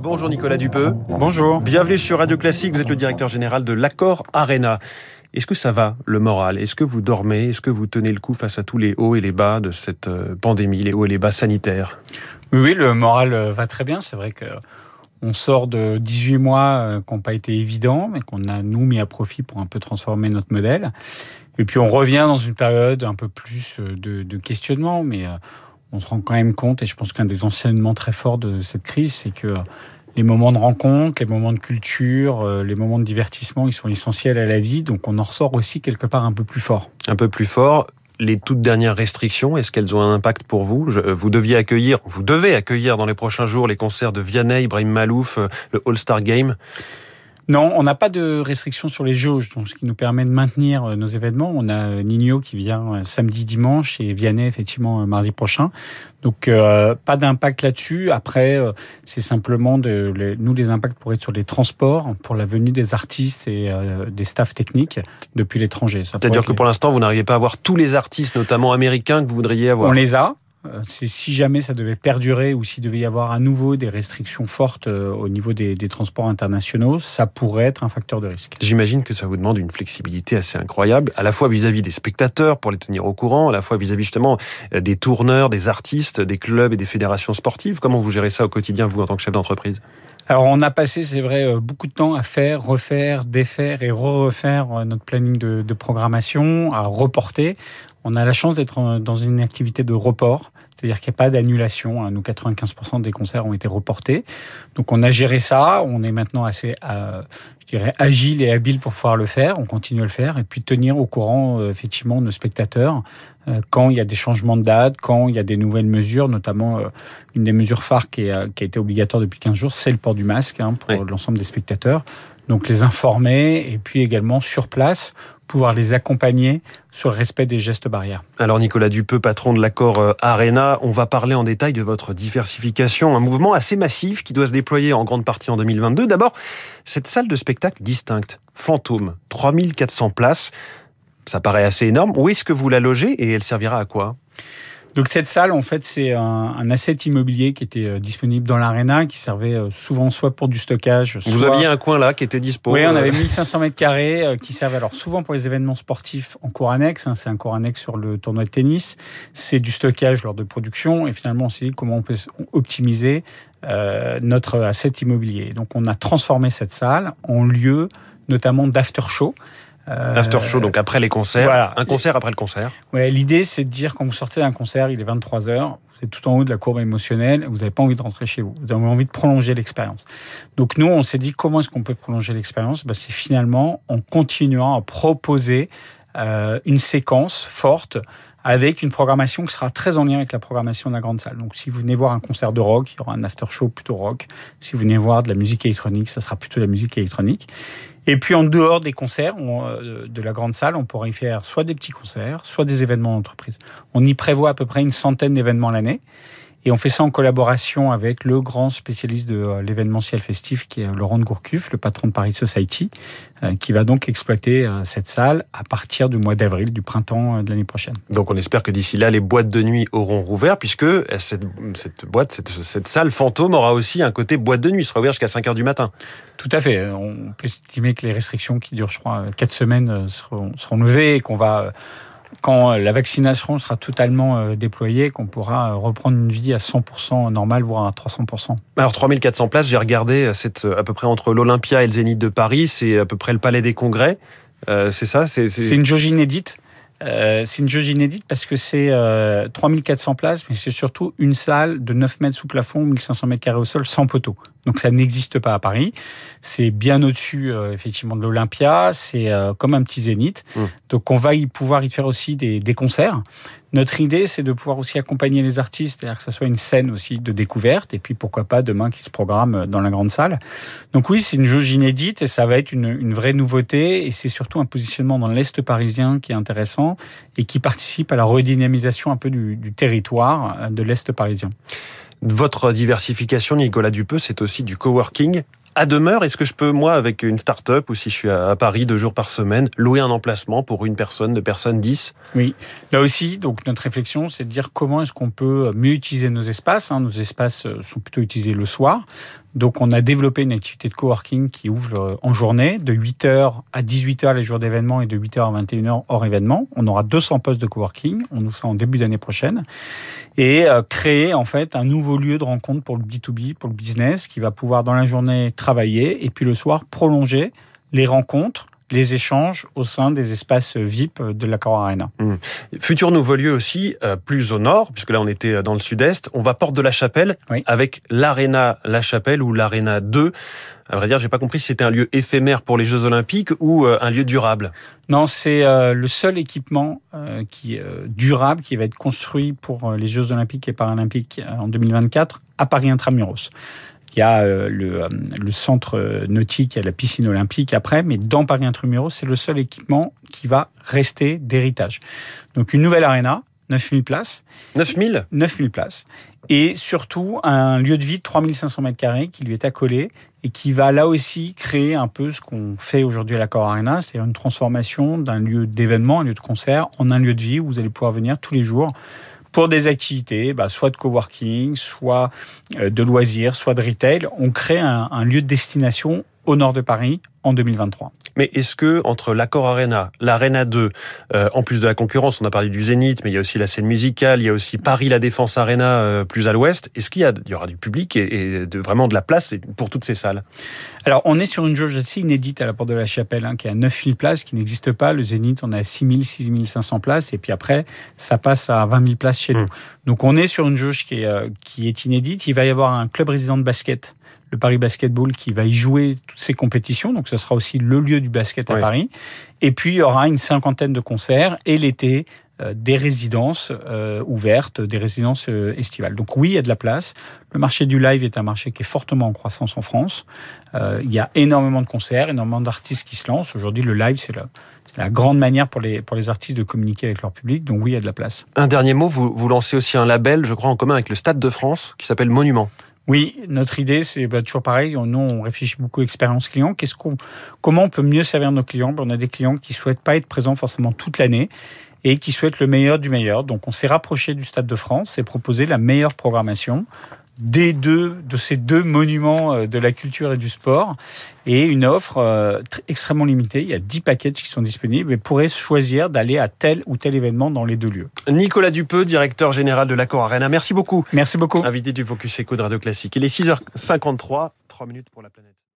Bonjour Nicolas Dupeux. Bonjour. Bienvenue sur Radio Classique. Vous êtes le directeur général de l'Accord Arena. Est-ce que ça va, le moral? Est-ce que vous dormez? Est-ce que vous tenez le coup face à tous les hauts et les bas de cette euh, pandémie, les hauts et les bas sanitaires? Oui, le moral euh, va très bien. C'est vrai que on sort de 18 mois euh, qui n'ont pas été évidents, mais qu'on a, nous, mis à profit pour un peu transformer notre modèle. Et puis, on revient dans une période un peu plus de, de questionnement, mais on se rend quand même compte, et je pense qu'un des enseignements très forts de cette crise, c'est que les moments de rencontre, les moments de culture, euh, les moments de divertissement, ils sont essentiels à la vie, donc on en ressort aussi quelque part un peu plus fort. Un peu plus fort. Les toutes dernières restrictions, est-ce qu'elles ont un impact pour vous? Vous deviez accueillir, vous devez accueillir dans les prochains jours les concerts de Vianney, Ibrahim Malouf, euh, le All-Star Game. Non, on n'a pas de restrictions sur les jauges, donc ce qui nous permet de maintenir euh, nos événements. On a euh, Nino qui vient euh, samedi, dimanche et Vianney effectivement mardi prochain. Donc pas d'impact là-dessus. Après, c'est simplement de nous les impacts pourraient être sur les transports pour la venue des artistes et des staffs techniques depuis l'étranger. C'est-à-dire que pour l'instant, vous n'arrivez pas à avoir tous les artistes, notamment américains, que vous voudriez avoir. On les a. Euh, si jamais ça devait perdurer ou s'il devait y avoir à nouveau des restrictions fortes euh, au niveau des, transports internationaux, ça pourrait être un facteur de risque. J'imagine que ça vous demande une flexibilité assez incroyable, à la fois vis-à-vis des spectateurs pour les tenir au courant, à la fois vis-à-vis justement euh, des tourneurs, des artistes, des clubs et des fédérations sportives. Comment vous gérez ça au quotidien, vous, en tant que chef d'entreprise? Alors on a passé, c'est vrai, beaucoup de temps à faire, refaire, défaire et re-refaire notre planning de, de programmation, à reporter. On a la chance d'être dans une activité de report, c'est-à-dire qu'il n'y a pas d'annulation. Hein. Nous, 95% des concerts ont été reportés. Donc on a géré ça. On est maintenant assez, euh, je dirais, agile et habile pour pouvoir le faire. On continue à le faire et puis tenir au courant euh, effectivement nos spectateurs euh, quand il y a des changements de date, quand il y a des nouvelles mesures, notamment une des mesures phares qui, a été obligatoire depuis 15 jours, c'est le port du masque hein, pour l'ensemble des spectateurs. Donc les informer et puis également sur place pouvoir les accompagner sur le respect des gestes barrières. Alors Nicolas Dupeux, patron de l'accord euh, Arena, on va parler en détail de votre diversification, un mouvement assez massif qui doit se déployer en grande partie en 2022. D'abord, cette salle de spectacle distincte, fantôme, 3400 places, ça paraît assez énorme. Où est-ce que vous la logez et elle servira à quoi? Donc cette salle, en fait, c'est un, asset immobilier qui était euh, disponible dans l'arena, qui servait euh, souvent soit pour du stockage. Soit... Vous aviez un coin là qui était dispo. Oui, on avait 1500 mètres carrés qui servait alors souvent pour les événements sportifs en cours annexe. Hein, c'est un cours annexe sur le tournoi de tennis. C'est du stockage lors de production. Et finalement, on s'est dit comment on peut optimiser euh, notre asset immobilier. Donc on a transformé cette salle en lieu notamment d'after show. Euh, After show, donc après les concerts. Un concert après le concert. Ouais, l'idée c'est de dire quand vous sortez d'un concert, il est 23 h vous êtes tout en haut de la courbe émotionnelle, vous n'avez pas envie de rentrer chez vous, vous avez envie de prolonger l'expérience. Donc nous, on s'est dit comment est-ce qu'on peut prolonger l'expérience? Bah, C'est finalement en continuant à proposer euh, une séquence forte avec une programmation qui sera très en lien avec la programmation de la grande salle. Donc si vous venez voir un concert de rock, il y aura un after show plutôt rock. Si vous venez voir de la musique électronique, ça sera plutôt de la musique électronique. Et puis en dehors des concerts euh, de la grande salle, on pourrait y faire soit des petits concerts, soit des événements d'entreprise. On y prévoit à peu près une centaine d'événements l'année. Et on fait ça en collaboration avec le grand spécialiste de euh, l'événementiel festif qui est euh, Laurent de Gourcuff, le patron de Paris Society, euh, qui va donc exploiter cette salle à partir du mois d'avril, du printemps de l'année prochaine. Donc on espère que d'ici là, les boîtes de nuit auront rouvert, puisque cette, cette boîte, cette, cette, salle fantôme aura aussi un côté boîte de nuit, sera ouvert jusqu'à 5 heures du matin. Tout à fait. On peut estimer que les restrictions qui durent, je crois, 4 semaines seront, seront levées et qu'on va quand la vaccination sera totalement euh, déployée, qu'on pourra reprendre une vie à 100% normale, voire à 300%. Alors 3400 places, j'ai regardé, euh, c'est euh, à peu près entre l'Olympia et le Zénith de Paris, c'est à peu près le Palais des Congrès. c'est ça C'est une jauge inédite. c'est une jauge inédite parce que c'est 3400 places, mais c'est surtout une salle de 9 mètres sous plafond, 1500 mètres carrés au sol, sans poteau. Donc ça n'existe pas à Paris. C'est bien au-dessus euh, effectivement de l'Olympia. C'est euh, comme un petit zénith. Mmh. Donc on va y pouvoir y faire aussi des, des concerts. Notre idée, c'est de pouvoir aussi accompagner les artistes, c'est-à-dire que ça soit une scène aussi de découverte, et puis pourquoi pas demain qui se programme dans la grande salle. Donc oui, c'est une jauge inédite et ça va être une, une vraie nouveauté, et c'est surtout un positionnement dans l'est parisien qui est intéressant et qui participe à la redynamisation un peu du, du territoire euh, de l'est parisien. Votre diversification, Nicolas Dupeux, c'est aussi du coworking À demeure, est-ce que je peux, moi, avec une start-up, ou si je suis à Paris deux jours par semaine, louer un emplacement pour une personne, deux personnes, dix? Oui. Là aussi, donc notre réflexion, c'est de dire comment est-ce qu'on peut mieux utiliser nos espaces. Hein. Nos espaces sont plutôt utilisés le soir. Donc, on a développé une activité de coworking qui ouvre euh, en journée, de 8h à 18h les jours d'événement et de 8h à 21h hors événement. On aura 200 postes de coworking. On ouvre ça en début d'année prochaine. Et euh, créer, en fait, un nouveau lieu de rencontre pour le B2B, pour le business, qui va pouvoir, dans la journée, travailler et puis le soir, prolonger les rencontres les échanges au sein des espaces VIP de l'Accor Arena. Mmh. Futur nouveau lieu aussi, euh, plus au nord, puisque là on était euh, dans le sud-est, on va Porte de la Chapelle avec l'Arena La Chapelle ou l'Arena 2. À vrai dire, j'ai pas compris si c'était un lieu éphémère pour les Jeux Olympiques ou euh, un lieu durable. Non, c'est le seul équipement qui durable qui va être construit pour les Jeux Olympiques et Paralympiques en 2024 à Paris intramuros. Il y a euh, le, euh, le, centre nautique, il y a la piscine olympique après, mais dans Paris Intramuros, c'est le seul équipement qui va rester d'héritage. Donc une nouvelle arena, 9000 places. 9000 9000 places. Et surtout un lieu de vie de 3500 mètres carrés qui lui est accolé et qui va là aussi créer un peu ce qu'on fait aujourd'hui à l'Accor Arena, c'est-à-dire une transformation d'un lieu d'événement, un lieu de concert, en un lieu de vie où vous allez pouvoir venir tous les jours pour des activités, bah, soit de coworking, soit euh, de loisirs, soit de retail. On crée un, un lieu de destination au nord de Paris en 2023. Mais est-ce que entre l'accord Arena, l'Arena 2, euh, en plus de la concurrence, on a parlé du Zénith, mais il y a aussi la scène musicale, il y a aussi Paris La Défense Arena euh, plus à l'ouest. Est-ce qu'il y, a, il y aura du public et, de, vraiment de la place pour toutes ces salles? Alors on est sur une jauge assez inédite à la Porte de la Chapelle, hein, qui a 9000 places, qui n'existe pas. Le Zénith, on a 6000, 6500 places, et puis après, ça passe à 20 000 places chez nous. Mmh. Donc on est sur une jauge qui est, euh, qui est inédite. Il va y avoir un club résident de basket le Paris Basketball qui va y jouer toutes ces compétitions. Donc, ce sera aussi le lieu du basket à Paris. Et puis, il y aura une cinquantaine de concerts et l'été, euh, des résidences euh, ouvertes, des résidences euh, estivales. Donc oui, il y a de la place. Le marché du live est un marché qui est fortement en croissance en France. il y a énormément de concerts, énormément d'artistes qui se lancent. Aujourd'hui, le live, c'est la, grande manière pour les, pour les artistes de communiquer avec leur public. Donc oui, il y a de la place. Un dernier mot, vous, vous lancez aussi un label, je crois, en commun avec le Stade de France, qui s'appelle Monument. Oui, notre idée, c'est bah, toujours pareil. Nous, on réfléchit beaucoup à l'expérience client. Qu'est-ce qu'on, comment on peut mieux servir nos clients? On a des clients qui souhaitent pas être présents forcément toute l'année et qui souhaitent le meilleur du meilleur. Donc, on s'est rapproché du Stade de France et proposé la meilleure programmation des deux, de ces deux monuments euh, de la culture et du sport et une offre euh, extrêmement limitée. Il y a 10 packages qui sont disponibles et pourrait choisir d'aller à tel ou tel événement dans les deux lieux. Nicolas Dupeux, directeur général de l'Accor Arena. Merci beaucoup. Merci beaucoup. Invité du Focus Eco de Radio Classique. Il est 6h53, 3 minutes pour la planète.